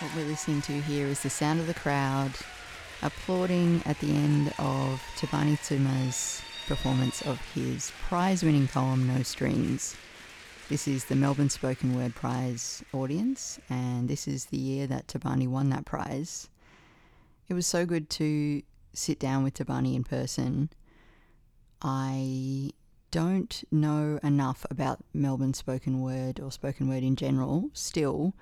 What we're listening to here is the sound of the crowd applauding at the end of Thabani Tshuma's performance of his prize winning poem No Strings. This is the Melbourne Spoken Word Prize audience, and this is the year that Thabani won that prize. It was so good to sit down with Thabani in person. I don't know enough about Melbourne spoken word or spoken word in general. Still,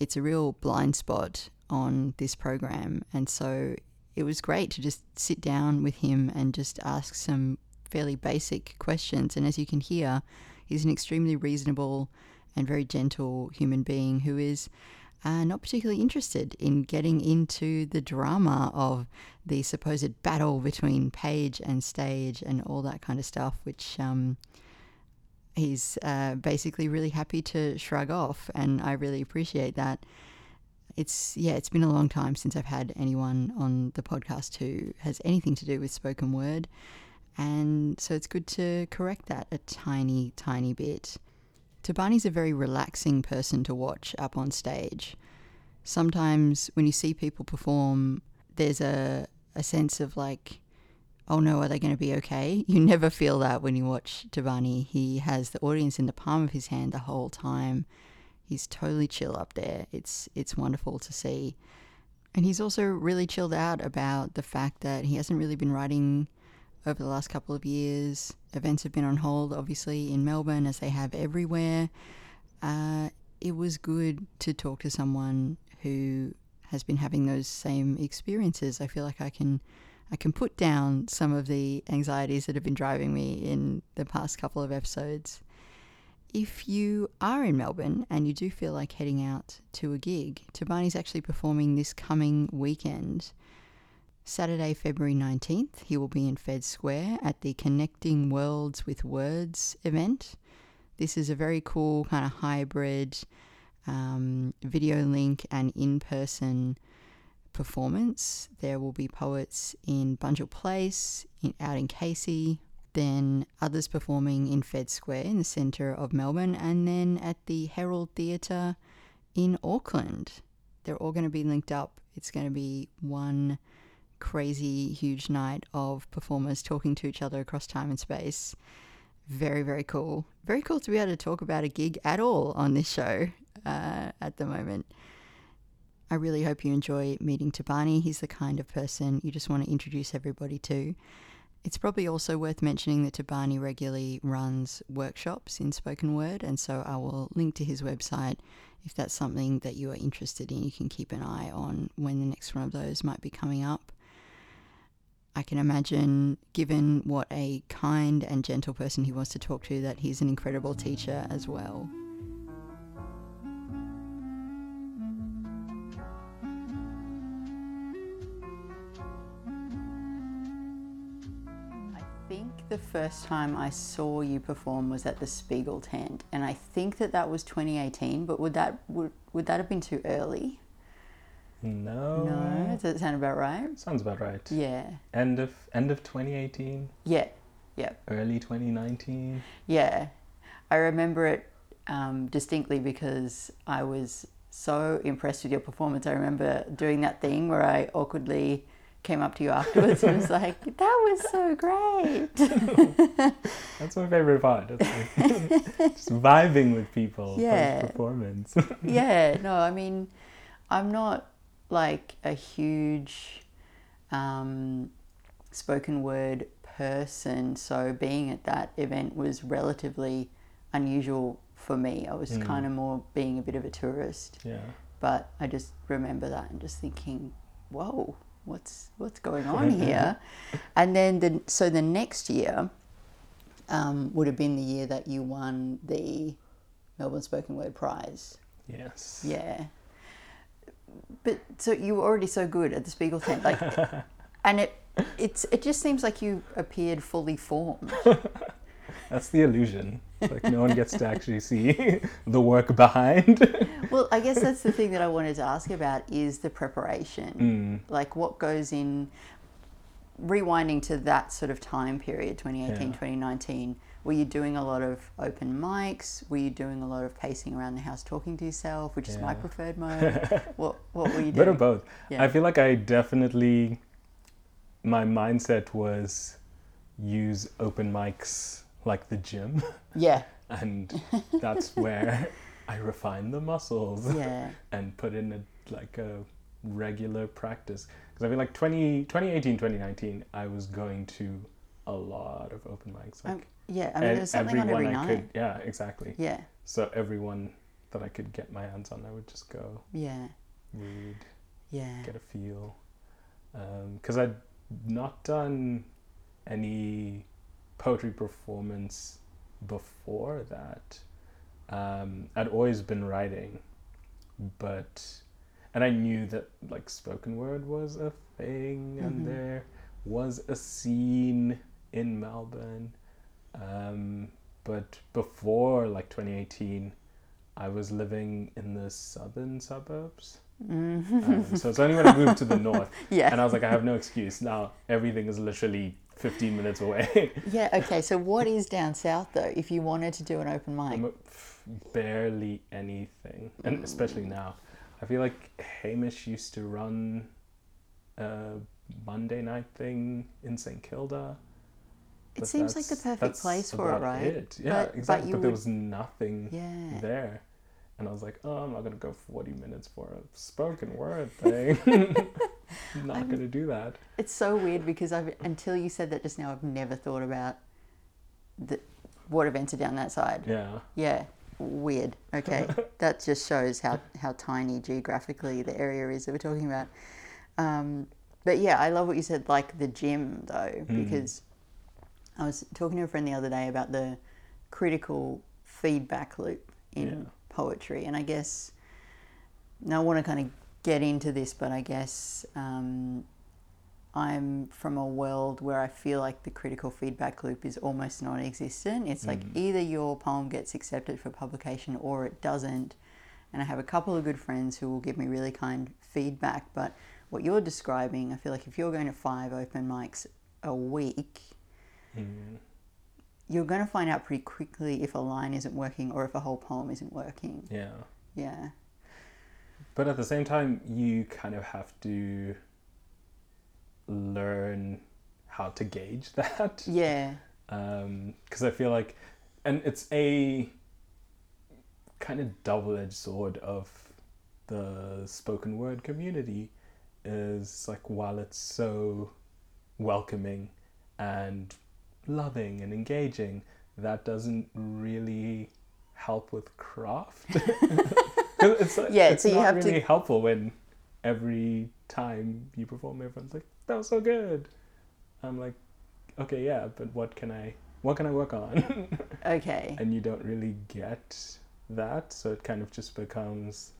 it's a real blind spot on this program. And so it was great to just sit down with him and just ask some fairly basic questions. And as you can hear, he's an extremely reasonable and very gentle human being who is uh, not particularly interested in getting into the drama of the supposed battle between page and stage and all that kind of stuff, which um, he's uh, basically really happy to shrug off. And I really appreciate that. It's, yeah, it's been a long time since I've had anyone on the podcast who has anything to do with spoken word. And so it's good to correct that a tiny, tiny bit. Thabani's a very relaxing person to watch up on stage. Sometimes when you see people perform, there's a, a sense of like, oh no, are they going to be okay? You never feel that when you watch Thabani. He has the audience in the palm of his hand the whole time. He's totally chill up there. It's it's wonderful to see. And he's also really chilled out about the fact that he hasn't really been writing over the last couple of years. Events have been on hold, obviously, in Melbourne, as they have everywhere. Uh, it was good to talk to someone who has been having those same experiences. I feel like I can. I can put down some of the anxieties that have been driving me in the past couple of episodes. If you are in Melbourne and you do feel like heading out to a gig, Thabani's actually performing this coming weekend Saturday, February 19th, he will be in Fed Square at the Connecting Worlds with Words event. This is a very cool kind of hybrid um, video link and in person performance. There will be poets in Bunjil Place, in, out in Casey, then others performing in Fed Square in the centre of Melbourne, and then at the Herald Theatre in Auckland. They're all going to be linked up. It's going to be one crazy, huge night of performers talking to each other across time and space. Very, very cool. Very cool to be able to talk about a gig at all on this show uh, at the moment. I really hope you enjoy meeting Thabani. He's the kind of person you just want to introduce everybody to. It's probably also worth mentioning that Thabani regularly runs workshops in spoken word, and so I will link to his website if that's something that you are interested in. You can keep an eye on when the next one of those might be coming up. I can imagine, given what a kind and gentle person he was to talk to, that he's an incredible teacher as well. Think the first time I saw you perform was at the Spiegel tent, and I think that that was 2018. But would that would, would that have been too early? No. No, does that sound about right? Sounds about right. Yeah. End of end of 2018, Yeah. Yeah. early 2019. Yeah. I remember it um, distinctly because I was so impressed with your performance. I remember doing that thing where I awkwardly came up to you afterwards and was like, that was so great. That's my favorite part. Like just vibing with people Yeah. performance. yeah, no, I mean, I'm not like a huge um, spoken word person, so being at that event was relatively unusual for me. I was kind of more being a bit of a tourist, yeah. but I just remember that and just thinking, whoa. What's what's going on here? and then the so the next year um, would have been the year that you won the Melbourne Spoken Word Prize. Yes. Yeah. But so you were already so good at the Spiegel thing, like, and it it's it just seems like you appeared fully formed. That's the illusion. Like no one gets to actually see the work behind. Well, I guess that's the thing that I wanted to ask about is the preparation, mm. like what goes in. Rewinding to that sort of time period, 2018, Yeah. 2019, were you doing a lot of open mics? Were you doing a lot of pacing around the house talking to yourself, which is my preferred mode? what what were you doing Bit of both. Yeah. I feel like I definitely my mindset was use open mics like the gym, yeah, and that's where I refine the muscles yeah, and put in a like a regular practice. Because I feel like 20, 2018, 2019, I was going to a lot of open mics. Like Um, yeah. I mean, something on every I night. could, yeah, exactly. Yeah, So everyone that I could get my hands on, I would just go yeah, read, yeah. get a feel. Because I'd not done any poetry performance before that. Um, I'd always been writing, but and I knew that like spoken word was a thing, Mhm. and there was a scene in Melbourne. Um, but before like 2018, I was living in the southern suburbs. Mhm. Um, so it's only when I moved to the north, yeah. and I was like, I have no excuse now. Everything is literally 15 minutes away. Yeah, okay, so what is down south though, if you wanted to do an open mic? Barely anything, and especially mm. now. I feel like Hamish used to run a Monday night thing in St Kilda. It but seems like the perfect place for it, right? it. Yeah, But- but exactly. you But, there would- was nothing Yeah. there. And I was like, oh, I'm not going to go 40 minutes for a spoken word thing. not I'm- not going to do that. It's so weird because I've until you said that just now, I've never thought about the what events are down that side. Yeah. Yeah, weird. Okay, that just shows how how tiny geographically the area is that we're talking about. Um, but yeah, I love what you said, like the gym though, Mm. because I was talking to a friend the other day about the critical feedback loop in Yeah. Poetry, and I guess now I want to kind of get into this, but I guess um, I'm from a world where I feel like the critical feedback loop is almost non existent. It's like Mm. either your poem gets accepted for publication or it doesn't. And I have a couple of good friends who will give me really kind feedback. But what you're describing, I feel like if you're going to five open mics a week, Mm. You're going to find out pretty quickly if a line isn't working or if a whole poem isn't working. Yeah. Yeah. But at the same time, you kind of have to learn how to gauge that. Yeah. Um, because I feel like, and it's a kind of double edged sword of the spoken word community is like while it's so welcoming and loving and engaging, that doesn't really help with craft. it's, like- Yeah, it's so you have to- helpful when every time you perform, everyone's like, "That was so good." I'm like, "Okay, yeah, but what can I, what can I work on?" Okay. and you don't really get that, so it kind of just becomes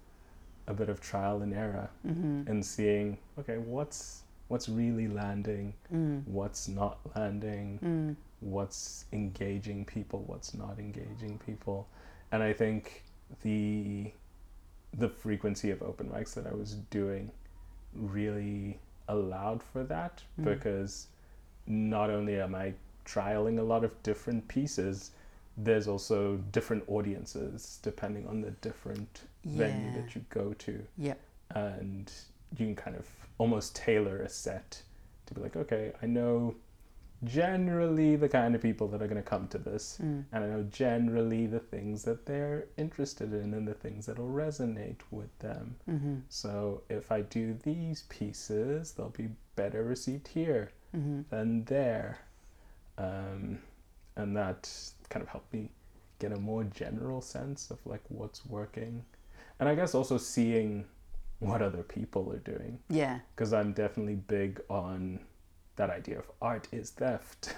a bit of trial and error Mm-hmm. and seeing, okay, what's what's really landing, Mm. what's not landing, Mm. what's engaging people, what's not engaging people. And I think the the frequency of open mics that I was doing really allowed for that Mm. because not only am I trialing a lot of different pieces, there's also different audiences depending on the different venue that you go to Yep. and you can kind of almost tailor a set to be like, okay, I know generally the kind of people that are going to come to this, Mm. and I know generally the things that they're interested in and the things that'll resonate with them. Mm-hmm. So if I do these pieces, they'll be better received here Mm-hmm. than there. Um, and that kind of helped me get a more general sense of like what's working. And I guess also seeing what other people are doing Yeah. because I'm definitely big on that idea of art is theft.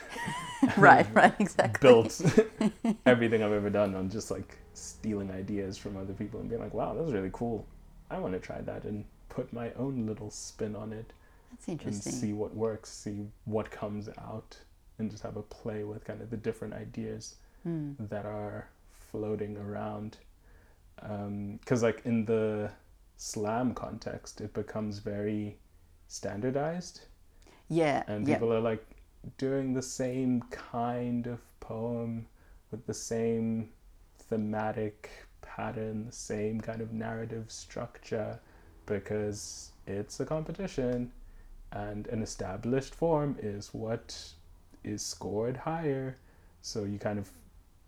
right, right, exactly. Built everything I've ever done on just like stealing ideas from other people and being like, wow, that was really cool. I want to try that and put my own little spin on it That's and interesting. see what works, see what comes out, and just have a play with kind of the different ideas Mm. that are floating around. Because, like, in the slam context, it becomes very standardized, Yeah. and yeah. people are like, doing the same kind of poem with the same thematic pattern, the same kind of narrative structure because it's a competition and an established form is what is scored higher. So you kind of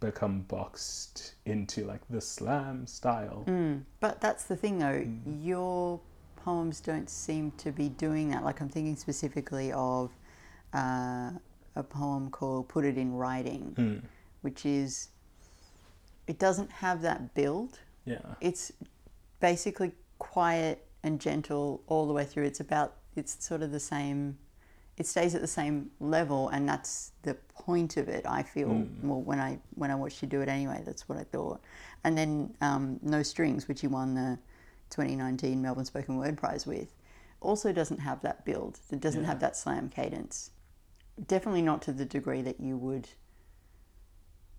become boxed into like the slam style. Mm. But that's the thing, though. Mm. Your poems don't seem to be doing that. Like I'm thinking specifically of uh, a poem called "Put It in Writing," Mm. which is it doesn't have that build. Yeah. It's basically quiet and gentle all the way through. It's about it's sort of the same. It stays at the same level, and that's the point of it. I feel Mm. well when I when I watched you do it anyway. That's what I thought. And then um, No Strings, which you won the 2019 Melbourne Spoken Word Prize with, also doesn't have that build. It doesn't Yeah. have that slam cadence. Definitely not to the degree that you would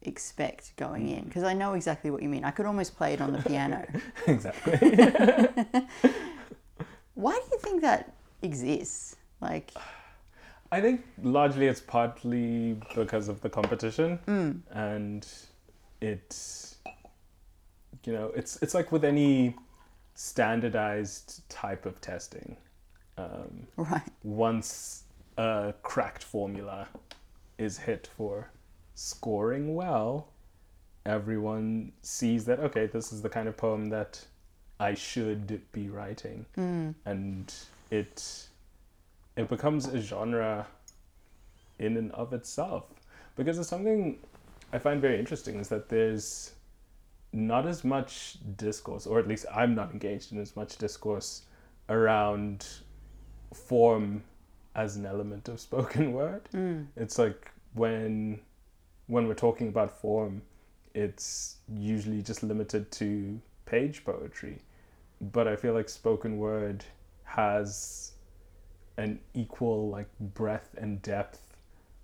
expect going in. Because I know exactly what you mean. I could almost play it on the piano. exactly. Why do you think that exists? Like, I think largely it's partly because of the competition and it you know it's it's like with any standardized type of testing um, right? once a cracked formula is hit for scoring well everyone sees that okay this is the kind of poem that i should be writing. And it it becomes a genre in and of itself. Because it's something i find very interesting is that there's not as much discourse or at least i'm not engaged in as much discourse around form as an element of spoken word. Mm. It's like when when we're talking about form it's usually just limited to page poetry. But i feel like spoken word has an equal like breadth and depth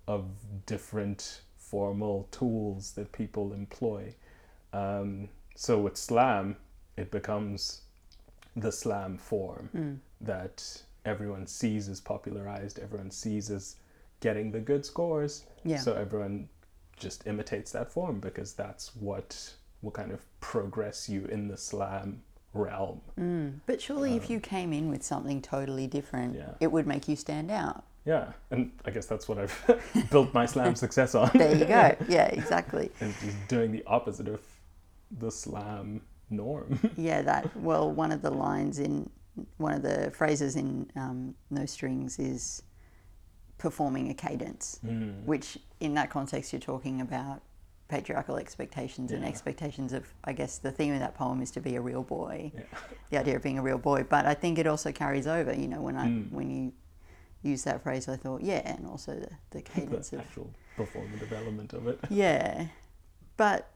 of different formal tools that people employ. Um, so with slam it becomes the slam form that everyone sees as popularized everyone sees as getting the good scores. Yeah. so everyone just imitates that form because that's what will kind of progress you in the slam realm Mm. But surely, if you came in with something totally different, Yeah. it would make you stand out. Yeah, and I guess that's what I've built my slam success on. There you go. Yeah, exactly. is just doing the opposite of the slam norm. Yeah, that. Well, one of the lines in one of the phrases in um, No Strings is performing a cadence, Mm. which in that context you're talking about patriarchal expectations and expectations of, I guess, the theme of that poem is to be a real boy. Yeah. The idea of being a real boy, but I think it also carries over. You know, when I Mm. when you use that phrase, I thought, yeah, and also the, the cadence the of actual performative element of it. Yeah, but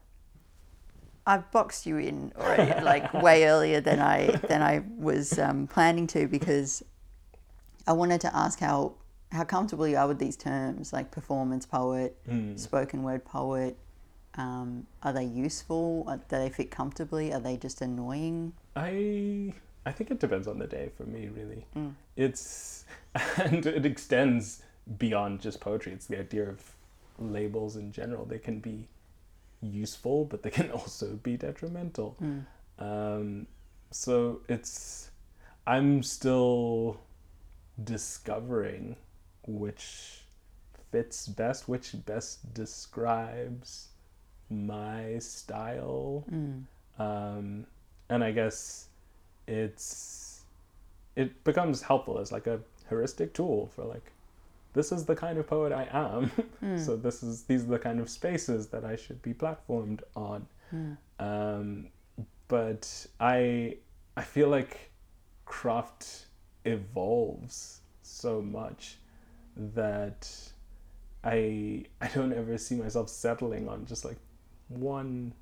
I've boxed you in already, like way earlier than I than I was um, planning to because I wanted to ask how how comfortable you are with these terms like performance poet, Mm. spoken word poet. Um, are they useful? Uh, Do they fit comfortably? Are they just annoying? I I think it depends on the day for me, really. Mm. It's and it extends beyond just poetry. It's the idea of labels in general. They can be useful, but they can also be detrimental. Mm. Um, so it's I'm still discovering which fits best, which best describes my style. Mm. Um, and I guess it's it becomes helpful as like a heuristic tool for like this is the kind of poet I am. Mm. so this is these are the kind of spaces that I should be platformed on. Mm. Um, but I I feel like craft evolves so much that I I don't ever see myself settling on just like one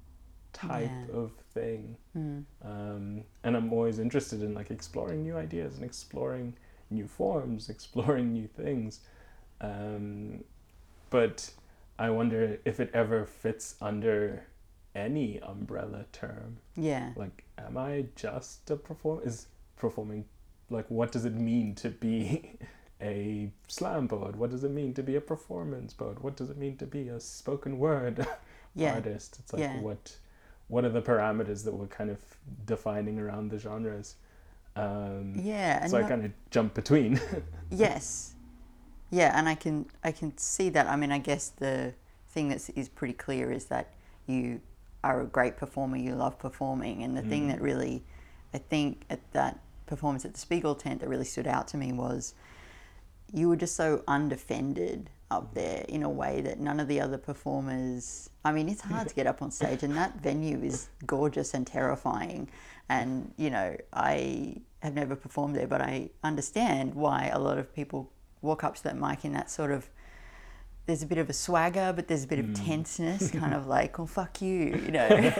type Yeah. of thing. Mm. Um, and I'm always interested in like exploring new ideas and exploring new forms, exploring new things. Um, but I wonder if it ever fits under any umbrella term. Yeah. Like, am I just a perform? Is performing like what does it mean to be a slam poet? What does it mean to be a performance poet? What does it mean to be a spoken word Yeah. artist? It's like Yeah. what what are the parameters that we're kind of defining around the genres? Um, Yeah. So I not- kind of jump between. Yes. Yeah, and I can I can see that. I mean, I guess the thing that is pretty clear is that you are a great performer. You love performing, and the thing that really, I think, at that performance at the Spiegel tent that really stood out to me was you were just so undefended up there in a way that none of the other performers. I mean, it's hard to get up on stage, and that venue is gorgeous and terrifying. And you know, I have never performed there, but I understand why a lot of people walk up to that mic in that sort of. There's a bit of a swagger, but there's a bit of hmm. tenseness, kind of like, "Oh fuck you," you know.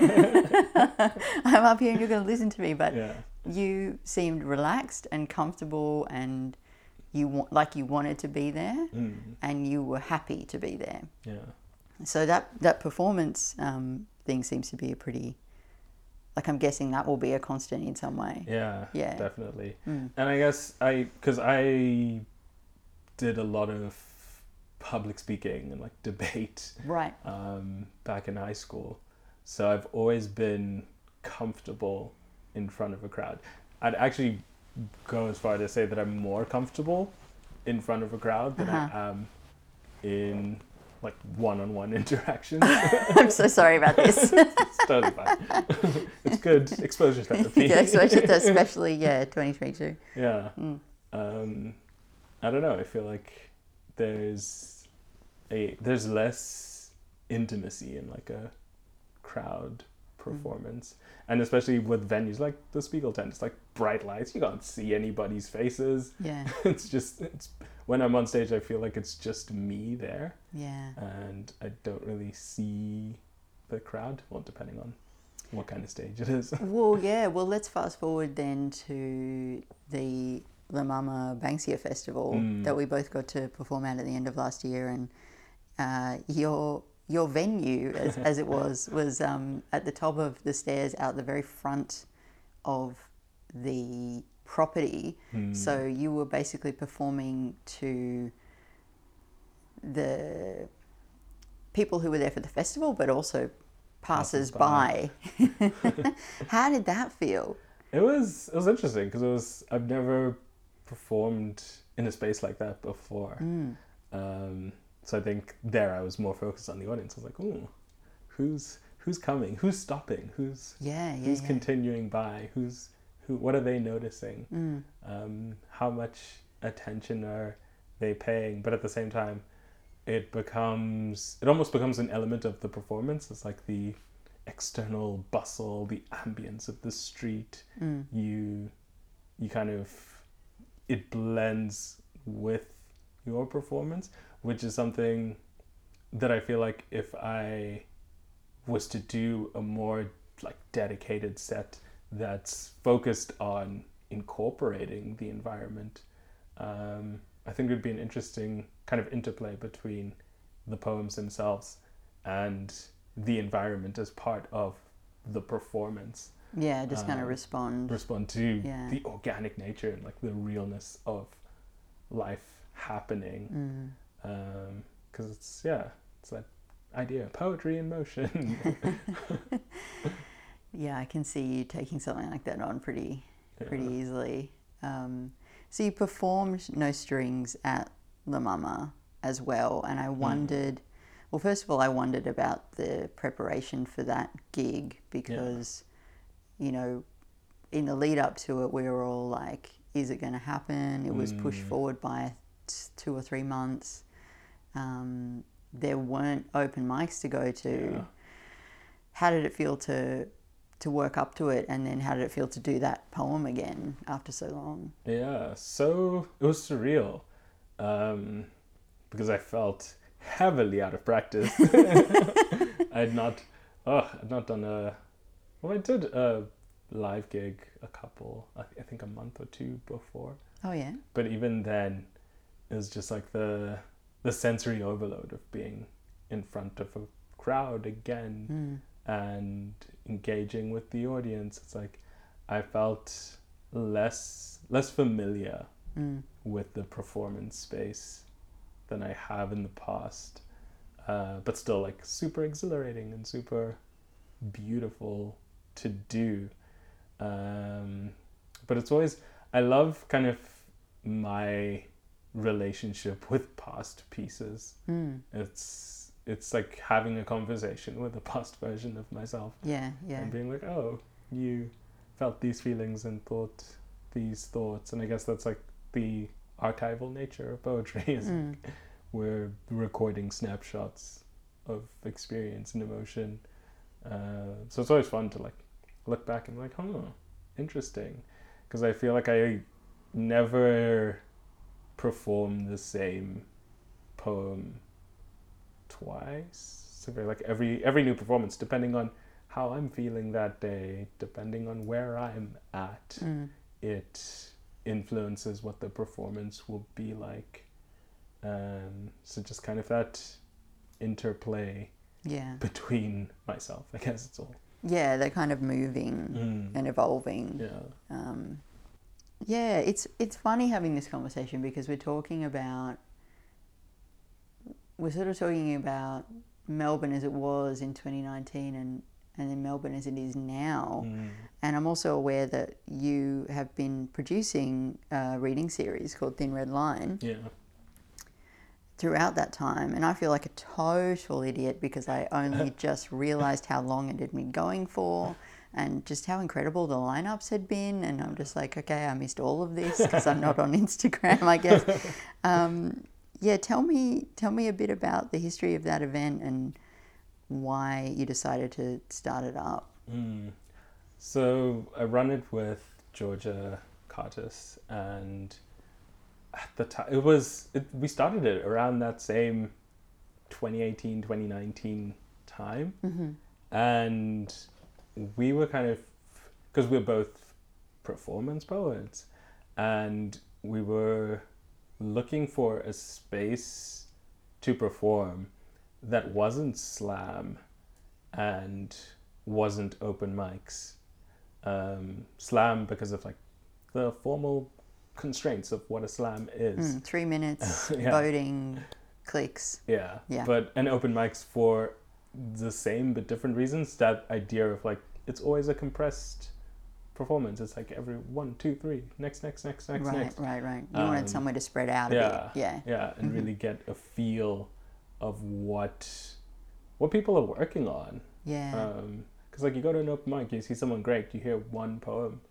I'm up here and you're going to listen to me, but yeah. you seemed relaxed and comfortable and you wa- like you wanted to be there Mm, and you were happy to be there yeah. so that that performance um, thing seems to be a pretty like i'm guessing that will be a constant in some way Yeah, Yeah. definitely. Mm. And I guess I, because I did a lot of public speaking and like debate right um, back in high school, so I've always been comfortable in front of a crowd. I'd actually go as far to say that I'm more comfortable in front of a crowd than Uh-huh. I am in like one-on-one interactions. i'm so sorry about this it's totally fine. it's good exposure therapy. yeah especially, especially yeah 2022 Yeah. Mm. Um, I don't know. I feel like there's a there's less intimacy in like a crowd performance, and especially with venues like the Spiegel tent. It's like bright lights. You can't see anybody's faces. yeah it's just it's when I'm on stage. I feel like it's just me there, yeah and I don't really see the crowd. Well, depending on what kind of stage it is. Well, yeah. Well, let's fast forward then to the La Mama Banksia Festival Mm. that we both got to perform at at the end of last year, and uh, your your venue, as, as it was, was um, at the top of the stairs out the very front of the property. Mm. So you were basically performing to the people who were there for the festival, but also passers by. How did that feel? It was it was interesting because it was I've never performed in a space like that before. Mm. Um, so I think there I was more focused on the audience. I was like, "Ooh, who's who's coming? Who's stopping? Who's Yeah, yeah, who's yeah. continuing by? Who's who? What are they noticing? Mm. Um, how much attention are they paying? But at the same time, it becomes it almost becomes an element of the performance. It's like the external bustle, the ambience of the street. Mm. You you kind of it blends with your performance, which is something that I feel like if I was to do a more like dedicated set that's focused on incorporating the environment, um, I think it would be an interesting kind of interplay between the poems themselves and the environment as part of the performance Yeah, just kind of Um, respond. respond to Yeah. the organic nature and like the realness of life happening Mm. Because it's yeah it's that idea poetry in motion Yeah, I can see you taking something like that on pretty pretty Yeah. easily. Um, so you performed No Strings at La Mama as well, and Mm. I wondered. Well, first of all, I wondered about the preparation for that gig because, you know, in the lead up to it, we were all like, "Is it going to happen?" It was pushed Mm. forward by two or three months. Um, there weren't open mics to go to. Yeah. how did it feel to to work up to it? And then how did it feel to do that poem again after so long? Yeah so it was surreal um, because i felt heavily out of practice. I had not oh i'd not done a well i did a live gig a couple i, I think a month or two before. Oh yeah? But even then it was just like the the sensory overload of being in front of a crowd again mm. and engaging with the audience it's like i felt less less familiar Mm. with the performance space than I have in the past. Uh, but still, like super exhilarating and super beautiful to do. Um, but it's always I love kind of my relationship with past pieces. Mm. It's it's like having a conversation with a past version of myself Yeah, yeah. and being like, oh, you felt these feelings and thought these thoughts, and I guess that's like the archival nature of poetry is Mm. we're recording snapshots of experience and emotion. Uh, so it's always fun to like look back and like, huh, interesting, because I feel like I never perform the same poem twice. So very like every every new performance, depending on how I'm feeling that day, depending on where I'm at, Mm. it influences what the performance will be like. Um, so just kind of that interplay Yeah. between myself, I guess it's all. Yeah, they're kind of moving Mm. and evolving. Yeah. Um, yeah, it's it's funny having this conversation because we're talking about we're sort of talking about Melbourne as it was in 2019 and and then Melbourne as it is now. Mm. And I'm also aware that you have been producing a reading series called Thin Red Line Yeah. throughout that time. And I feel like a total idiot because I only just realized how long it had been going for and just how incredible the lineups had been. And I'm just like, okay, I missed all of this because I'm not on Instagram, I guess. Um, yeah, tell me, tell me a bit about the history of that event and why you decided to start it up. Mm. So I run it with Georgia Cartus, and at the time it was it, we started it around that same 2018 2019 time, Mm-hmm. and we were kind of because we're both performance poets, and we were looking for a space to perform that wasn't slam and wasn't open mics. Um, slam because of like the formal constraints of what a slam is. Mm, three minutes, Yeah. voting, clicks. Yeah. Yeah. But and open mics for the same but different reasons. That idea of like it's always a compressed performance. It's like every one, two, three, next, next, next, next, right, next. right, right. You Um, wanted somewhere to spread out a yeah, bit. Yeah. Yeah, and Mhm. really get a feel of what what people are working on. Yeah. Because like you go to an open mic, you see someone great, you hear one poem,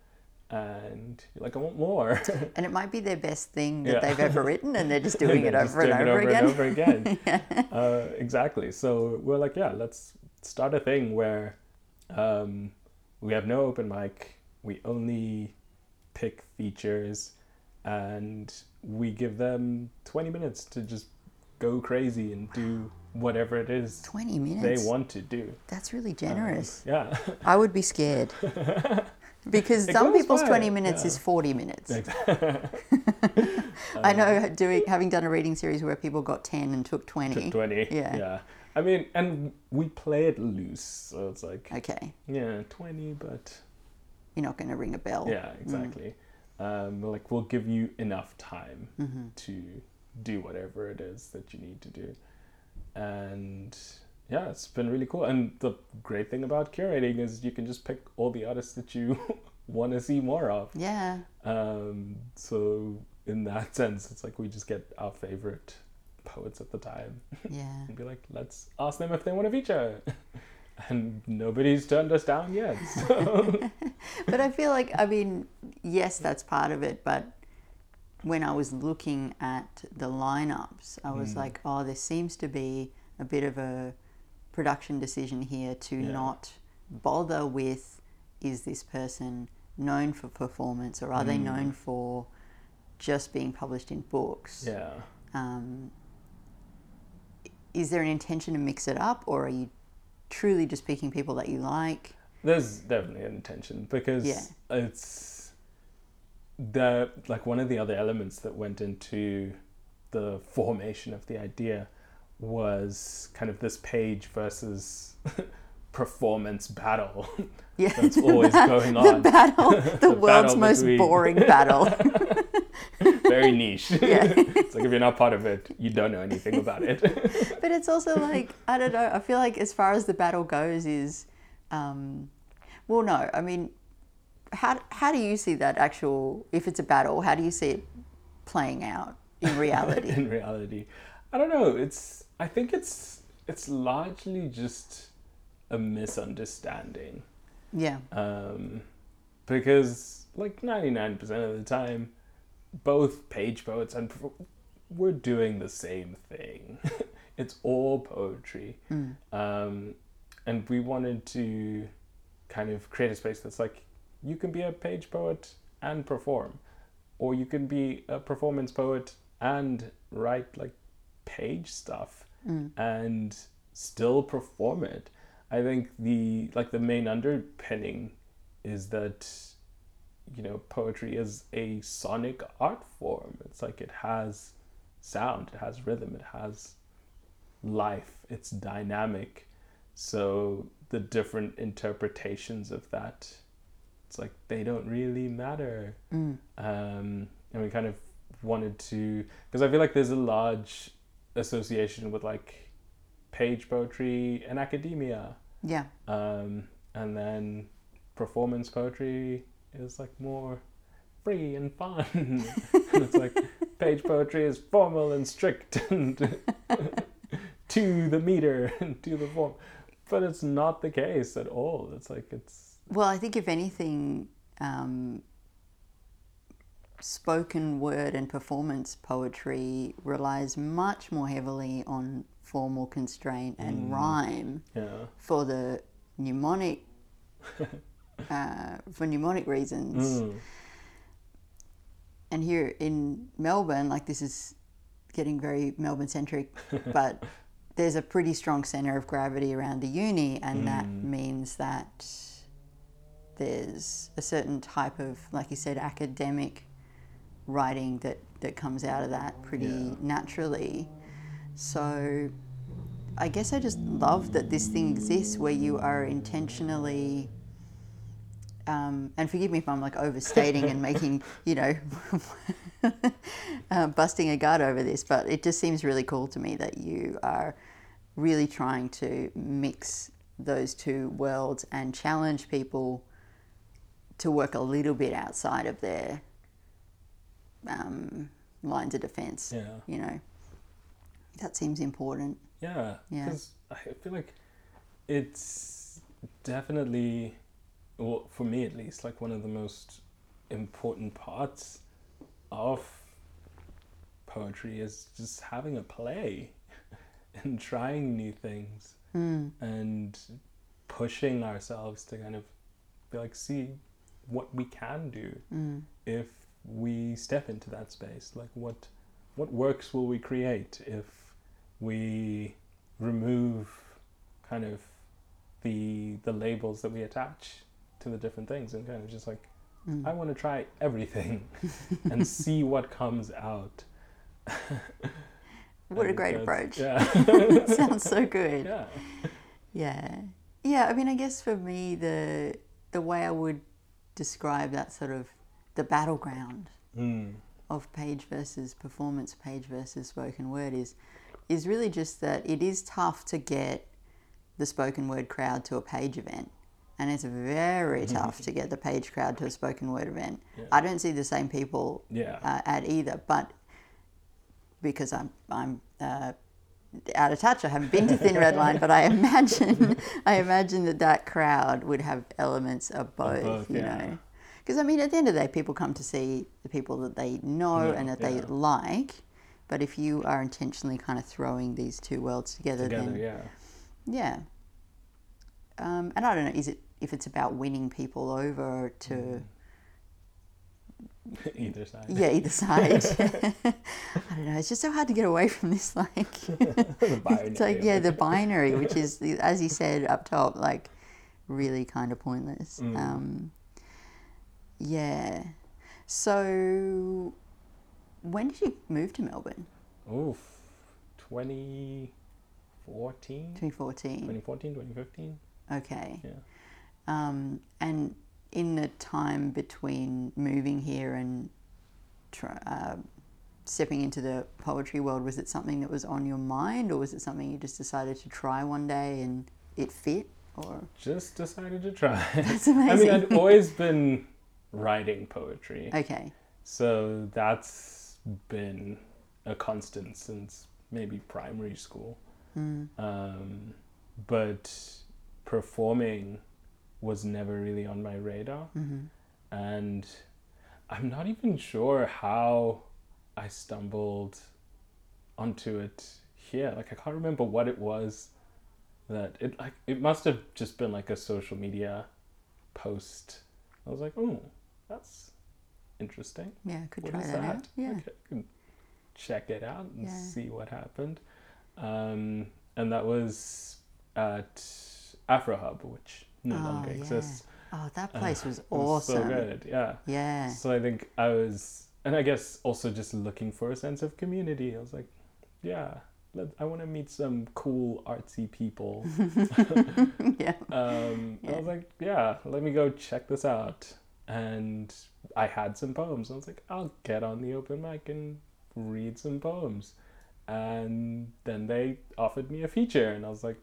and you're like, I want more. and it might be their best thing that Yeah. they've ever written and they're just doing they're it over and doing it over over again. and over again. yeah. uh, exactly. So we're like, yeah, let's start a thing where um, we have no open mic. We only pick features, and we give them twenty minutes to just go crazy and do whatever it is 20 minutes. they want to do. That's really Um, generous. yeah. I would be scared. Because It some people's by, 20 minutes yeah. is 40 minutes. Exactly. I know doing having done a reading series where people got 10 and took 20. to 20. Yeah. Yeah. I mean, and we play it loose. So it's like, Okay. yeah, 20, but You're not going to ring a bell. yeah, exactly. Um, like, we'll give you enough time hmm to do whatever it is that you need to do. And yeah, it's been really cool. And the great thing about curating is you can just pick all the artists that you want to see more of. Yeah. Um, so in that sense, it's like we just get our favorite poets at the time Yeah. and be like, let's ask them if they want to feature. And nobody's turned us down yet. So. but I feel like, I mean, yes, that's part of it. But when I was looking at the lineups, I was Mm. like, oh, there seems to be a bit of a production decision here to Yeah. not bother with is this person known for performance or are they Mm. known for just being published in books? yeah. Um, is there an intention to mix it up or are you truly just picking people that you like? There's definitely an intention because Yeah. it's the like one of the other elements that went into the formation of the idea was kind of this page versus performance battle Yeah, that's always ba- going The on. battle, the, The world's battle most between- boring battle. Very niche. Yeah. it's like if you're not part of it, you don't know anything about it. but it's also like I don't know. I feel like as far as the battle goes, is um, well, no. I mean, how how do you see that actual? If it's a battle, how do you see it playing out in reality? in reality i don't know it's i think it's it's largely just a misunderstanding. Yeah, um because like 99% of the time both page poets and we're doing the same thing. It's all poetry. Um and we wanted to kind of create a space that's like you can be a page poet and perform or you can be a performance poet and write like page stuff and still perform it. I think the like the main underpinning is that you know poetry is a sonic art form. It's like it has sound it has rhythm it has life it's dynamic. So the different interpretations of that it's like they don't really matter. Um, and we kind of wanted to because i feel like there's a large association with like page poetry and academia. Yeah, um, and then performance poetry is like more free and fun. And it's like page poetry is formal and strict and to the meter and to the form. But it's not the case at all. It's like it's Well, I think if anything, um, spoken word and performance poetry relies much more heavily on formal constraint and rhyme yeah for the mnemonic uh, for mnemonic reasons. Mm. And here in Melbourne, like this is getting very Melbourne centric, but there's a pretty strong center of gravity around the uni, and that means that there's a certain type of, like you said, academic writing that, that comes out of that pretty Yeah. naturally. So I guess I just love that this thing exists where you are intentionally, um, and forgive me if I'm like overstating and making, you know, uh, busting a gut over this, but it just seems really cool to me that you are really trying to mix those two worlds and challenge people to work a little bit outside of their um, lines of defense. yeah You know, that seems important. Yeah, Yeah. because I feel like it's definitely, well, for me at least, like one of the most important parts of poetry is just having a play and trying new things and pushing ourselves to kind of be like, see what we can do if we step into that space. Like, what what works will we create if we remove kind of the the labels that we attach to the different things and kind of just like mm. I want to try everything and see what comes out. What a great approach. Yeah. Sounds so good. yeah. Yeah. Yeah, I mean I guess for me the the way I would describe that sort of the battleground Mm. of page versus performance, page versus spoken word is is really just that it is tough to get the spoken word crowd to a page event. And it's very tough to get the page crowd to a spoken word event. I don't see the same people Yeah. uh, at either, but because I'm I'm uh, out of touch, I haven't been to Thin Red Line, but I imagine I imagine that that crowd would have elements of both, both, you yeah. know. Because I mean, at the end of the day, people come to see the people that they know Yeah, and that they like. But if you are intentionally kind of throwing these two worlds together, Together, then yeah. yeah. Um, and I don't know, is it if it's about winning people over to Either side. yeah either side? I don't know. It's just so hard to get away from this like it's like yeah the binary, which is as you said up top, like really kind of pointless. Mm. Um, yeah. So when did you move to Melbourne? Oof. 2014? 2014. 2014, 2015? Okay. Yeah. Um, and in the time between moving here and try, uh, stepping into the poetry world, was it something that was on your mind, or was it something you just decided to try one day and it fit? Or Just decided to try. that's amazing. I mean, I'd always been writing poetry. okay. So that's been a constant since maybe primary school. Mm. Um, but performing was never really on my radar. hmm And I'm not even sure how I stumbled onto it here. Like, I can't remember what it was that it like it must have just been like a social media post. I was like, oh, that's interesting. Yeah, I could What try is that, out. Yeah. Okay, check it out and Yeah. see what happened. Um, and that was at Afro Hub, which no Oh, longer yeah. exists. Oh, that Uh, place was It was awesome. So good, yeah. Yeah. So I think I was, and I guess also just looking for a sense of community. I was like, yeah, let, I want to meet some cool artsy people. yeah. Um, I was like, yeah, let me go check this out. And I had some poems. I was like, I'll get on the open mic and read some poems. And then they offered me a feature, and I was like,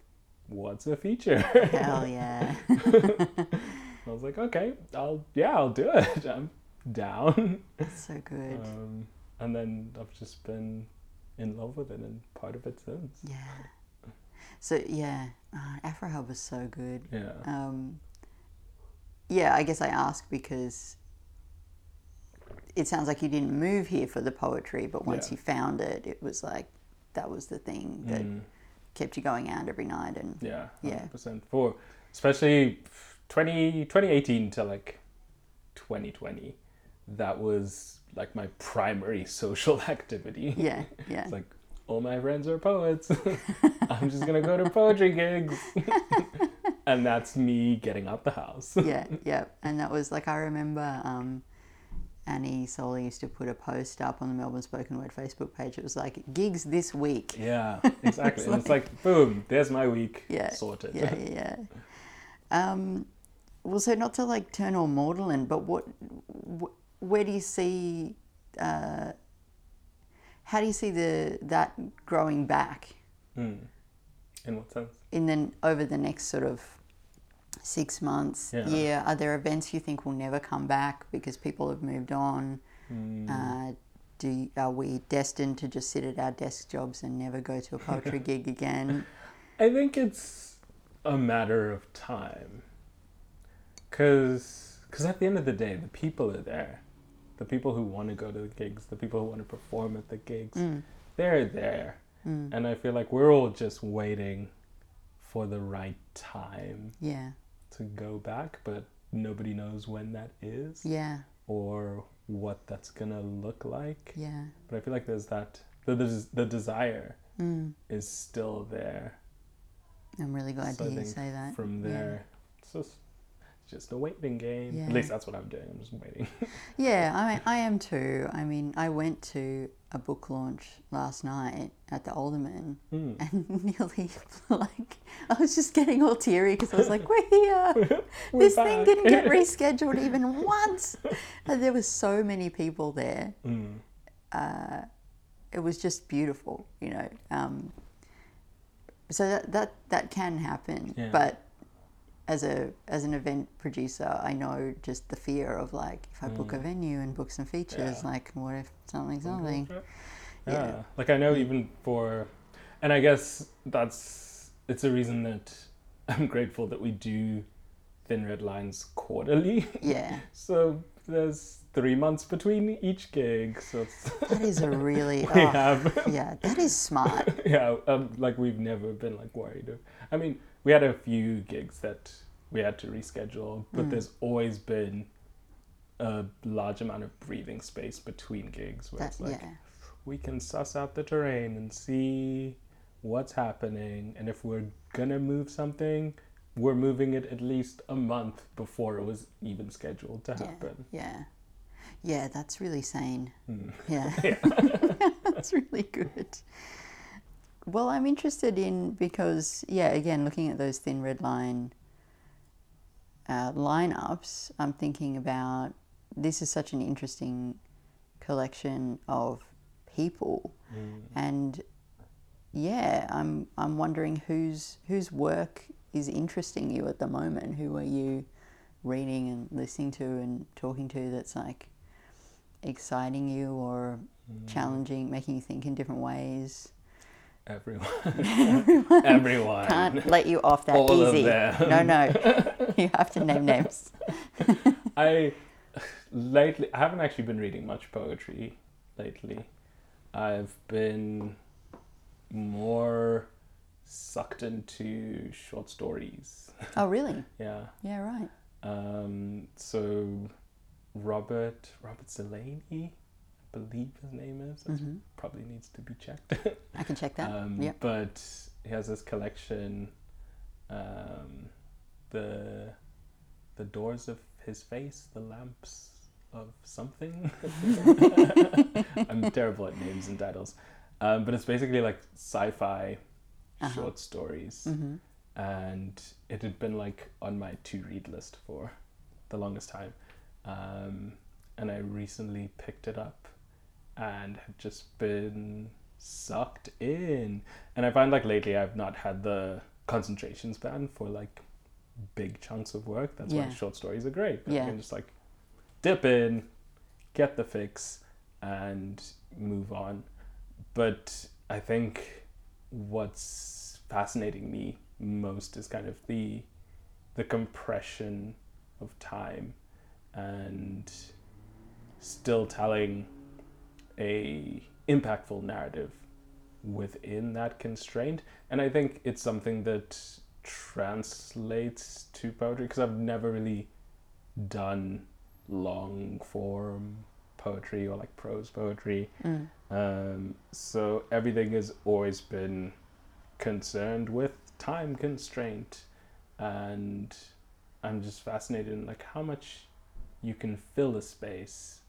what's a feature? Hell yeah. I was like, okay, I'll yeah, I'll do it. I'm down. That's so good. Um, and then I've just been in love with it and part of it since. Yeah. So yeah, uh, Afro Hub was so good. Yeah. Um, yeah, I guess I ask because it sounds like you didn't move here for the poetry, but once Yeah. you found it, it was like that was the thing that Mm, kept you going out every night. And yeah. Yeah. 100%. For especially 20, 2018 to like 2020, that was like my primary social activity. yeah, yeah, It's like all my friends are poets. I'm just gonna go to poetry gigs, and that's me getting out the house. yeah, yeah. And that was like I remember um, Annie Sola used to put a post up on the Melbourne Spoken Word Facebook page. It was like gigs this week. Yeah, exactly. It's and it's like, boom, there's my week Yeah, sorted. Yeah, yeah. Um, well, so not to like turn all maudlin, but what, wh- where do you see, uh, how do you see the that growing back Hmm. In what sense? In then over the next sort of six months, Yeah. year? Are there events you think will never come back because people have moved on? Hmm. Uh, do are we destined to just sit at our desk jobs and never go to a poetry gig again? I think it's a matter of time. Because at the end of the day, the people are there. The people who want to go to the gigs, the people who want to perform at the gigs, Mm, they're there. mm, And I feel like we're all just waiting for the right time yeah, to go back, but nobody knows when that is yeah, or what that's gonna look like. yeah. But I feel like there's that the the, the desire Mm. is still there. I'm really glad So to hear you say that. From Yeah. there, it's just just a waiting game. Yeah. At least that's what I'm doing. I'm just waiting. Yeah, I mean, I am too. I mean, I went to a book launch last night at the Alderman Hmm. and nearly like I was just getting all teary because I was like, "We're here! We're this thing didn't get rescheduled even once." And there were so many people there. Mm. Uh, it was just beautiful, you know. Um, so that that that can happen, Yeah. but as a as an event producer, I know just the fear of like if I book a venue and book some features, Mm. Yeah. like what if something something? Yeah. Yeah. Like I know even for and I guess that's it's a reason that I'm grateful that we do thin red lines quarterly. Yeah, so there's three months between each gig. So that is a really we oh, have yeah, that is smart. yeah, um, like we've never been like worried. Of, I mean, we had a few gigs that we had to reschedule, but Mm. there's always been a large amount of breathing space between gigs where That, it's like yeah, we can suss out the terrain and see what's happening, and if we're gonna move something, we're moving it at least a month before it was even scheduled to happen. yeah, yeah. That's really sane. Mm. Yeah. That's really good. Well, I'm interested in because, yeah, again, looking at those thin red line uh, lineups, I'm thinking about this is such an interesting collection of people, and yeah, I'm I'm wondering whose whose work is interesting you at the moment. Who are you reading and listening to and talking to that's like exciting you or challenging, making you think in different ways? Everyone. Everyone. Can't let you off that All easy. No, no, you have to name names. I lately I haven't actually been reading much poetry lately. I've been more sucked into short stories. Oh, really? yeah. Yeah, right. Um, so Robert Robert Zeleny, believe his name is. Mhm. probably needs to be checked. I can check that. um, yep. But he has this collection, um, the the doors of his face, the lamps of something. I'm terrible at names and titles, um, but it's basically like sci-fi Uh-huh. short stories, hmm and it had been like on my to-read list for the longest time, um, and I recently picked it up, and have just been sucked in. And I find like lately I've not had the concentration span for like big chunks of work. That's Yeah. why short stories are great. I Yeah. can just like dip in, get the fix, and move on. But I think what's fascinating me most is kind of the the compression of time and still telling a impactful narrative within that constraint. And i think it's something that translates to poetry because i've never really done long form poetry or like prose poetry. Mm. um, so everything has always been concerned with time constraint. And i'm just fascinated in like how much you can fill a space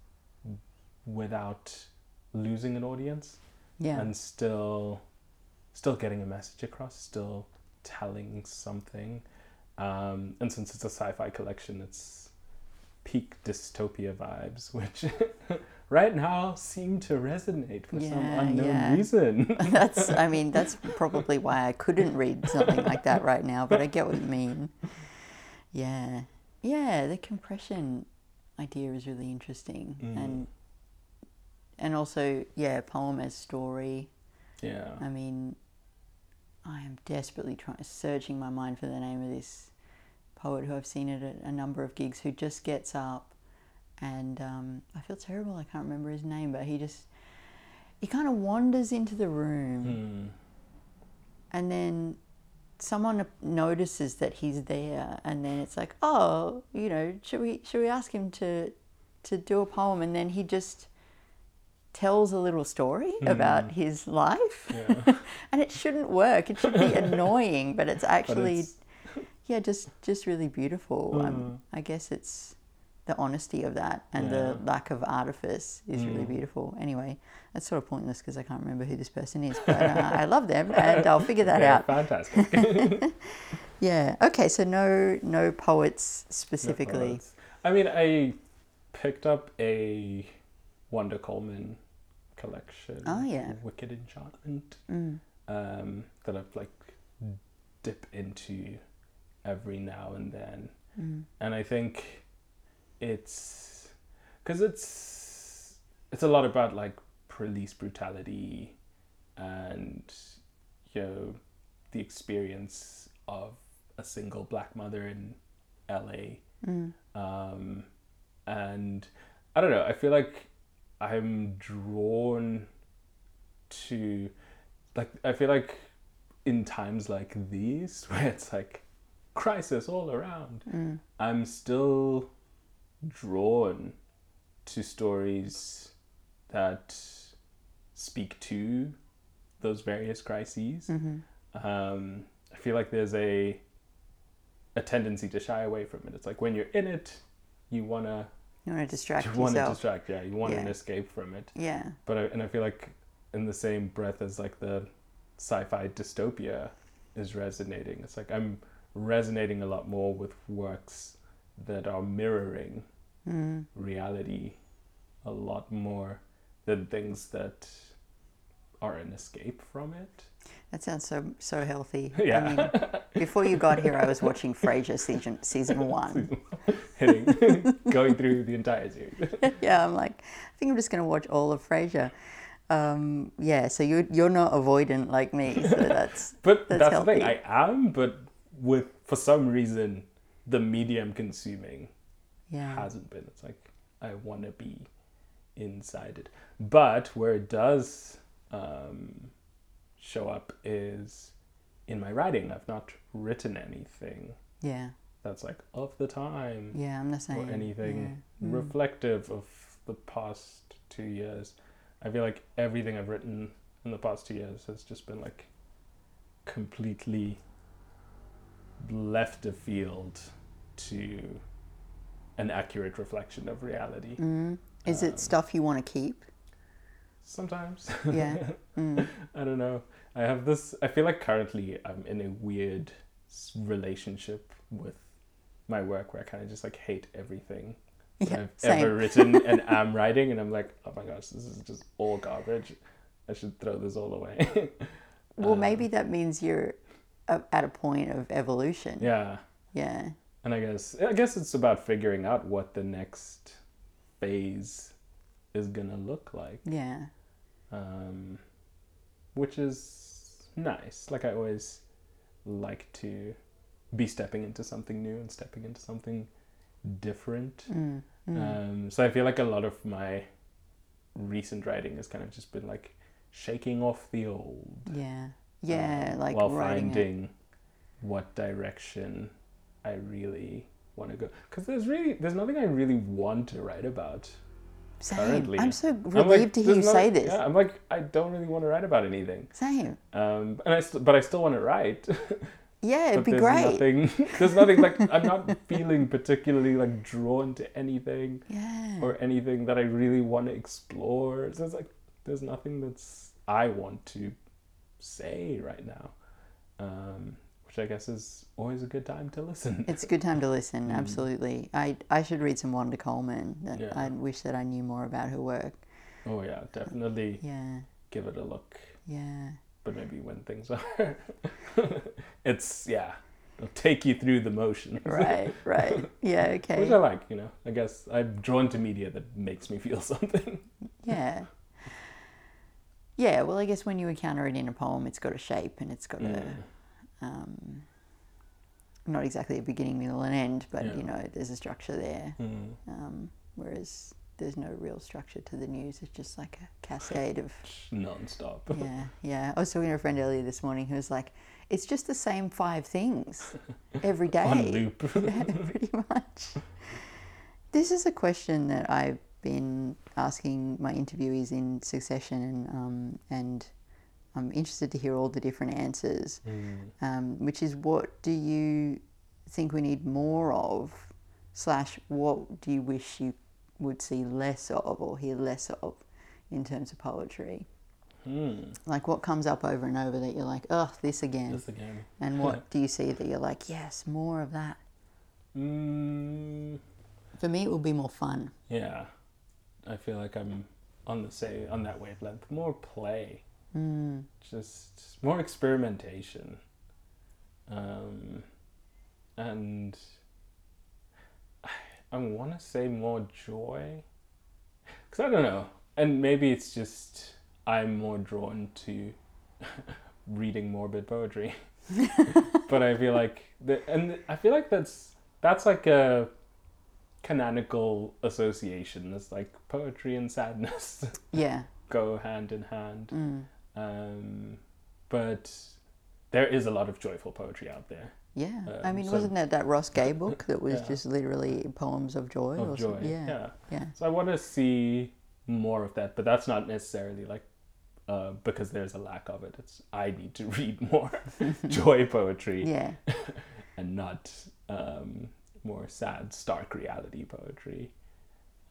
without losing an audience Yeah. and still still getting a message across still telling something um, and since it's a sci-fi collection it's peak dystopia vibes which right now seem to resonate for some unknown yeah. reason that's I mean that's probably why I couldn't read something like that right now, but I get what you mean. Yeah. Yeah, the compression idea is really interesting. Mm. And and also, yeah, poem as story. yeah I mean, I am desperately trying searching my mind for the name of this poet who I've seen at a, a number of gigs who just gets up and um, I feel terrible I can't remember his name, but he just he kind of wanders into the room Hmm. and then someone notices that he's there and then it's like oh you know should we should we ask him to to do a poem and then he just tells a little story about his life. Yeah. And it shouldn't work. It should be annoying but it's but actually it's, yeah just just really beautiful. Um, Mm. i guess it's the honesty of that and Yeah. the lack of artifice is really Mm. beautiful. Anyway that's sort of pointless because i can't remember who this person is but uh, i love them and i'll figure that yeah, out. fantastic. Yeah. Okay so no no poets No specifically. Poets. i mean i picked up a wanda coleman collection Oh, yeah. wicked enchantment Mm. um, that I've like dip into every now and then, Mm. and I think it's because it's it's a lot about like police brutality and you know the experience of a single black mother in LA Mm. um, and I don't know. I feel like I'm drawn to, like, I feel like in times like these, where it's like crisis all around, Mm. I'm still drawn to stories that speak to those various crises. hmm Um, I feel like there's a a tendency to shy away from it. It's like when you're in it, you wanna you want to distract you want to distract, yeah. You want an escape from it. yeah But I, and I feel like in the same breath as like the sci-fi dystopia is resonating. It's like I'm resonating a lot more with works that are mirroring Mm. reality a lot more than things that are an escape from it. That sounds so so healthy. Yeah. I mean, before you got here, I was watching Frasier season season one. Hitting, going through the entire series. yeah, I'm like, I think I'm just gonna watch all of Frasier. Um, yeah, so you're you're not avoidant like me, so that's But That's that's, the thing. I am, but with for some reason, the medium consuming yeah, hasn't been. It's like I want to be inside it. But where it does um, show up is in my writing. I've not written anything yeah, that's like of the time yeah. I'm the same. or anything yeah. Mm. reflective of the past two years. I feel like everything I've written in the past two years has just been like completely left of field to an accurate reflection of reality. Mm. Is Um, it stuff you want to keep? Sometimes. Yeah. Mm. I don't know. I have this. I feel like currently I'm in a weird relationship with my work where I kind of just like hate everything Yeah, I've same. ever written and am writing, and I'm like, oh my gosh, this is just all garbage. I should throw this all away. Well, Um, maybe that means you're at a point of evolution. yeah, Yeah. and I guess I guess it's about figuring out what the next phase is gonna look like. Yeah. um, which is nice. Like I always like to be stepping into something new and stepping into something different. Mm. Mm. Um, so I feel like a lot of my recent writing has kind of just been like shaking off the old, yeah. Yeah. um, like while writing it. finding what direction I really want to go. Because there's really there's nothing I really want to write about. Same. currently. I'm so I'm relieved like, to hear you say this. Yeah, I'm like I don't really want to write about anything. Same. Um, and I st- but I still want to write. Yeah, it'd but be there's great. Nothing, there's nothing like I'm not feeling particularly like drawn to anything Yeah. or anything that I really want to explore. So it's like there's nothing that's I want to say right now, um, which I guess is always a good time to listen. It's a good time to listen, Mm. absolutely. I I should read some Wanda Coleman. That Yeah. I wish that I knew more about her work. Oh yeah, definitely Yeah, give it a look. yeah. But maybe when things are, it's yeah, it'll take you through the motions. Right, right. Yeah, okay. Which. I like, you know. I guess I'm drawn to media that makes me feel something. Yeah. Yeah, well, I guess when you encounter it in a poem, it's got a shape and it's got Mm. a, um, not exactly a beginning, middle, and end, but Yeah. you know, there's a structure there. Mm. Um, whereas there's no real structure to the news. It's just like a cascade of Non-stop. yeah, yeah. I was talking to a friend earlier this morning who was like, "It's just the same five things every day." On loop. yeah, pretty much. This is a question that I've been asking my interviewees in succession, and um, and I'm interested to hear all the different answers. Mm. Um, which is, what do you think we need more of? Slash, what do you wish you would see less of or hear less of in terms of poetry? Mm. Like, what comes up over and over that you're like, oh, this again? Just again. And what do you see that you're like, yes, more of that? Mm. For me, it would be more fun. Yeah, I feel like I'm on the say on that wavelength. More play, Mm. just more experimentation, um, and I, I want to say more joy, because I don't know, and maybe it's just I'm more drawn to reading morbid poetry, but I feel like the, and I feel like that's that's like a canonical association. It's like poetry and sadness Yeah. go hand in hand. Mm. Um, but there is a lot of joyful poetry out there Yeah. I Um, mean, so- wasn't that that Ross Gay book that was Yeah. just literally poems of joy? or of joy. Yeah. yeah. Yeah. So I want to see more of that, but that's not necessarily like uh, because there's a lack of it. It's I need to read more joy poetry Yeah. and not um, more sad, stark reality poetry.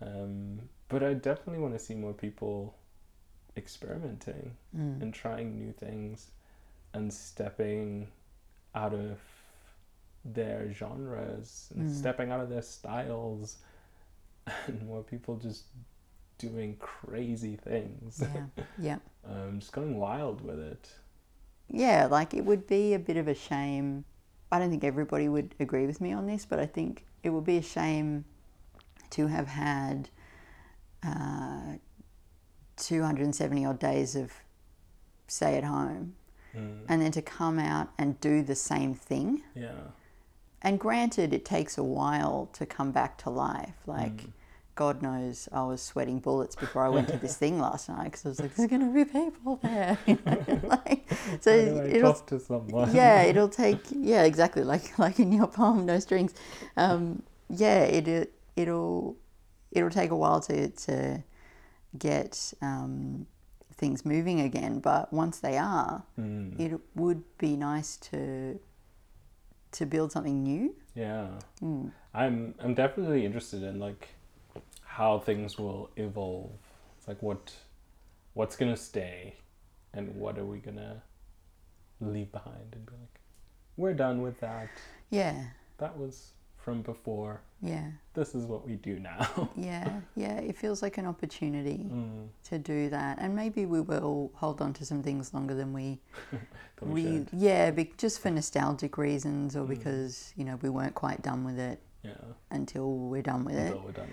Um, but I definitely want to see more people experimenting Mm. and trying new things and stepping out of their genres and Mm. stepping out of their styles and more people just doing crazy things Yeah. yeah. um, just going wild with it Yeah, like it would be a bit of a shame. I don't think everybody would agree with me on this, but I think it would be a shame to have had uh, 270 odd days of stay at home mm. and then to come out and do the same thing. yeah And granted, it takes a while to come back to life. Like, Mm. God knows I was sweating bullets before I went to this thing last night because I was like, there's going to be people there. You know? like, so it'll, talk to someone yeah, it'll take, yeah, exactly. Like, like in your poem, No Strings. Um, yeah, it, it, it'll, it'll take a while to, to get um, things moving again. But once they are, Mm. it would be nice to, to build something new. yeah Mm. i'm i'm definitely interested in like how things will evolve it's like what what's gonna stay and what are we gonna leave behind and be like we're done with that Yeah, that was from before. Yeah, this is what we do now. Yeah, yeah. It feels like an opportunity mm, to do that, and maybe we will hold on to some things longer than we, that we we yeah, be, just for nostalgic reasons or Mm. because you know we weren't quite done with it yeah. until we're done with it. until we're done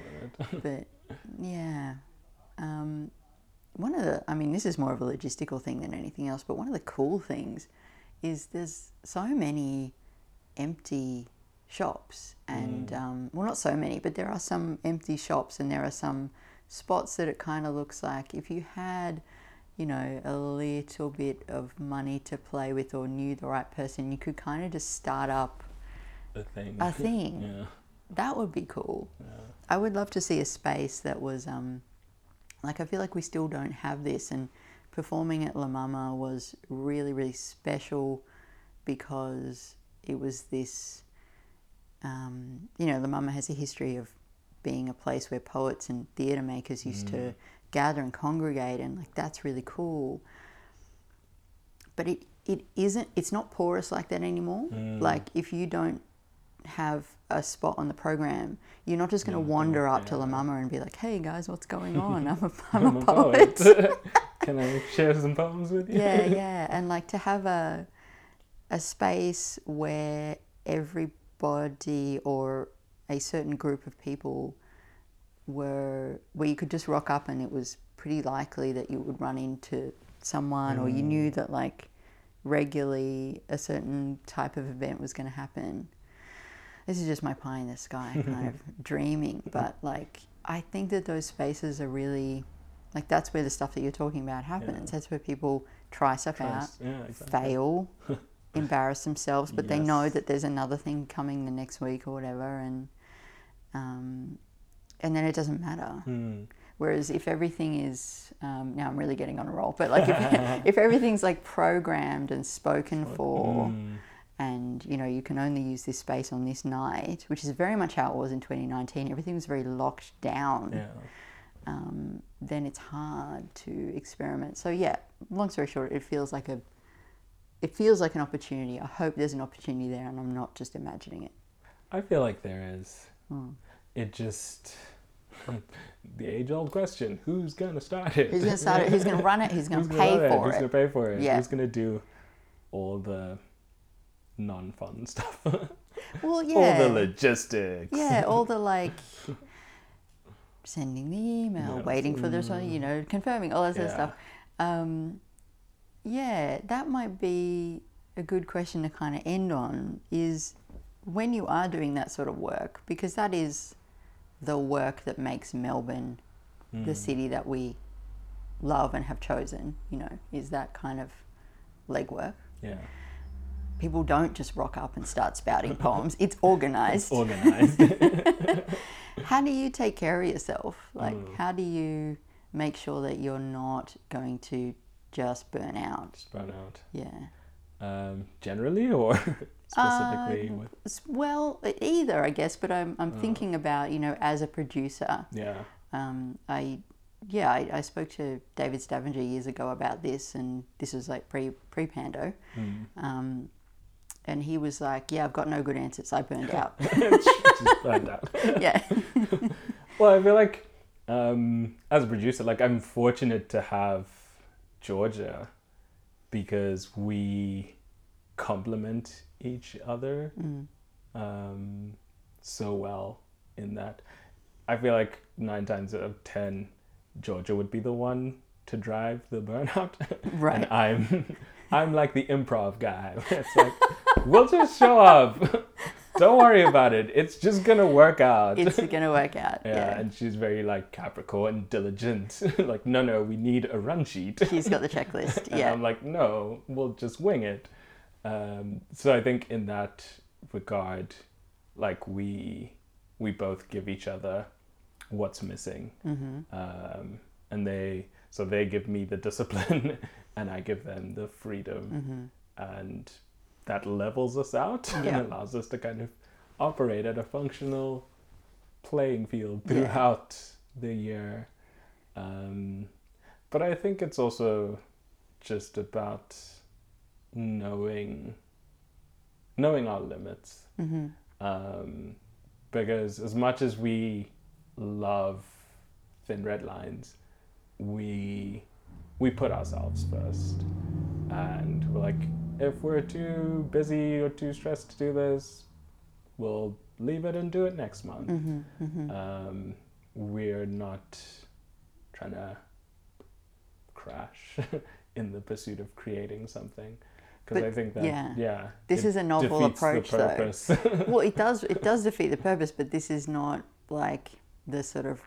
with it. But yeah, um, one of the I mean this is more of a logistical thing than anything else, but one of the cool things is there's so many empty shops and um, well not so many but there are some empty shops and there are some spots that it kind of looks like. If you had you know a little bit of money to play with or knew the right person you could kind of just start up a thing. a thing. Yeah. That would be cool. Yeah. I would love to see a space that was um, like i feel like we still don't have this and performing at la mama was really really special because it was this um, you know, La Mama has a history of being a place where poets and theatre makers used to gather and congregate, and like that's really cool. But it, it isn't, it's not porous like that anymore. Like, if you don't have a spot on the program, you're not just going to Yeah, wander yeah, up to La. Mama and be like, hey guys, what's going on? I'm a, I'm I'm a a poet. poet. Can I share some poems with you? yeah, yeah, and like to have a a space where everybody or a certain group of people were where you could just rock up and it was pretty likely that you would run into someone or you knew mm. that like regularly a certain type of event was going to happen. This is just my pie in the sky kind of dreaming, but like I think that those spaces are really like that's where the stuff that you're talking about happens. That's where people try stuff out, Yeah, exactly. fail, embarrass themselves, but they know that there's another thing coming the next week or whatever, and um, and then it doesn't matter. Hmm. Whereas if everything is um, now I'm really getting on a roll, but like if, if everything's like programmed and spoken for, Mm. and you know you can only use this space on this night, which is very much how it was in 2019. Everything was very locked down. Yeah. Um, then it's hard to experiment. So yeah, long story short, it feels like a it feels like an opportunity. I hope there's an opportunity there, and I'm not just imagining it. I feel like there is. Hmm. It just the age-old question: Who's gonna start it? Who's gonna start it? Who's gonna run it? Who's gonna Who's pay run it? for Who's gonna pay for it? Yeah. Who's gonna do all the non-fun stuff? Well, yeah. all the logistics. yeah, all the like sending the email, Yeah. waiting for the you know confirming all that sort of stuff. Um, yeah, that might be a good question to kind of end on. Is when you are doing that sort of work, because that is the work that makes Melbourne Hmm. the city that we love and have chosen. You know, is that kind of legwork. Yeah. People don't just rock up and start spouting poems. It's organized. Organized. how do you take care of yourself? Like, Mm. how do you make sure that you're not going to just burn out? Spun out. Yeah. Um, generally or specifically with Well, either, I guess, but I'm, Oh. I'm thinking about, you know, as a producer, yeah. um, I, yeah, I, I spoke to David Stavanger years ago about this, and this was like pre pre Pando. Mm. Um, and he was like, "Yeah, I've got no good answers. I burned out." Just burned out. yeah. Well, I feel like um, as a producer, like I'm fortunate to have Georgia because we complement each other Mm. um, so well in that I feel like nine times out of ten, Georgia would be the one to drive the burnout, Right. and I'm I'm like the improv guy. It's like we'll just show up. Don't worry about it. It's just gonna work out. It's gonna work out. yeah, Yeah. and she's very like Capricorn, and diligent. like, no, no, we need a run sheet. She's got the checklist. And Yeah. I'm like, no, we'll just wing it. Um, so I think in that regard, like we we both give each other what's missing, Mm-hmm. um, and they so they give me the discipline, and I give them the freedom, Mm-hmm. and that levels us out Yeah. and allows us to kind of operate at a functional playing field Yeah. throughout the year. Um, but I think it's also just about knowing knowing our limits. Mm-hmm. Um, because as much as we love thin red lines, we we put ourselves first, and we're like, if we're too busy or too stressed to do this, we'll leave it and do it next month. Mm-hmm. Mm-hmm. Um, we're not trying to crash in the pursuit of creating something. Because I think that, yeah. yeah, This is a novel approach, though. well, it does. It does defeat the purpose, but this is not like the sort of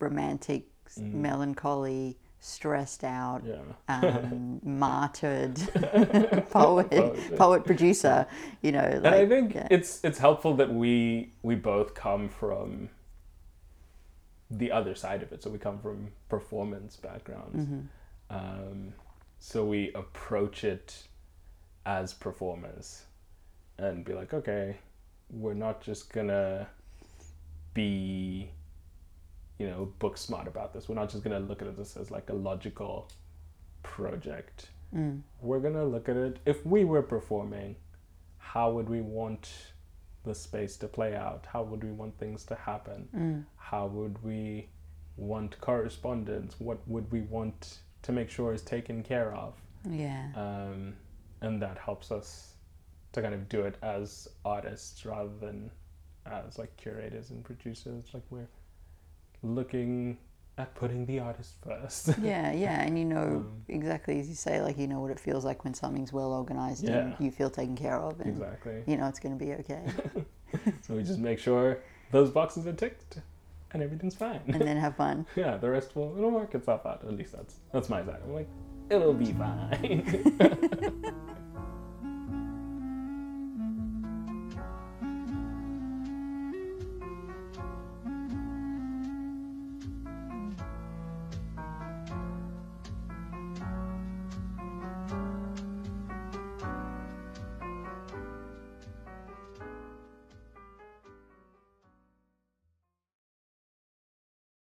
romantic, Mm. melancholy, stressed out, yeah. um, martyred poet, Poet. poet producer. You know, like and I think yeah. it's it's helpful that we we both come from the other side of it. So we come from performance backgrounds. Mhm. Um, so we approach it as performers and be like, okay, we're not just gonna be, you know, book smart about this. We're not just gonna look at this as like a logical project. Mm. We're gonna look at it. If we were performing, how would we want the space to play out? How would we want things to happen? Mm. how would we want correspondence what would we want to make sure is taken care of yeah. um, and that helps us to kind of do it as artists rather than as like curators and producers like we're looking at putting the artist first. Yeah, yeah, and you know Um, exactly as you say, like you know what it feels like when something's well organized and Yeah. you feel taken care of, and exactly. you know it's going to be okay, so we just make sure those boxes are ticked and everything's fine. And then have fun. yeah the rest will it'll work itself out. At least that's that's my side. I'm like it'll be fine